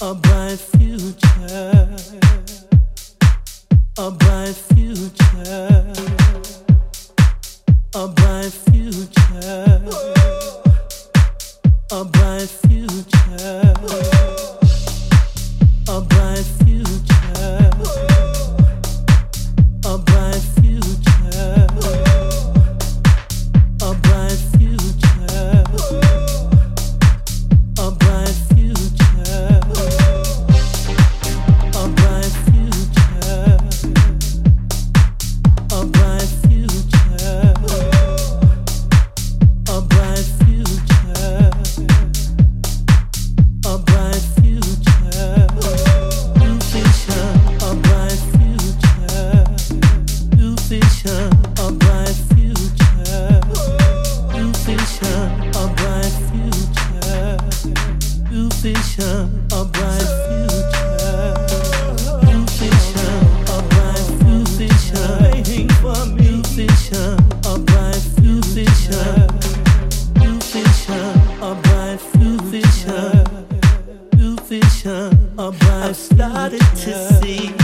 A bright future. A bright future. A bright future. A bright future. I've started to see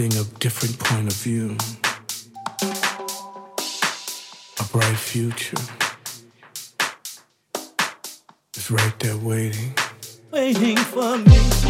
seeing a different point of view, a bright future is right there waiting, waiting for me.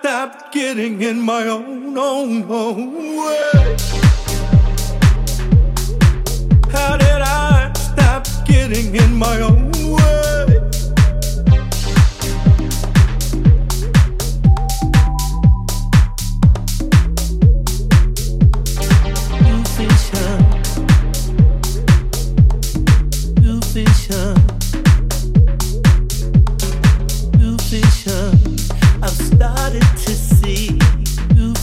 I stop getting in my own, own, own way?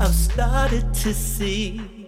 I've started to see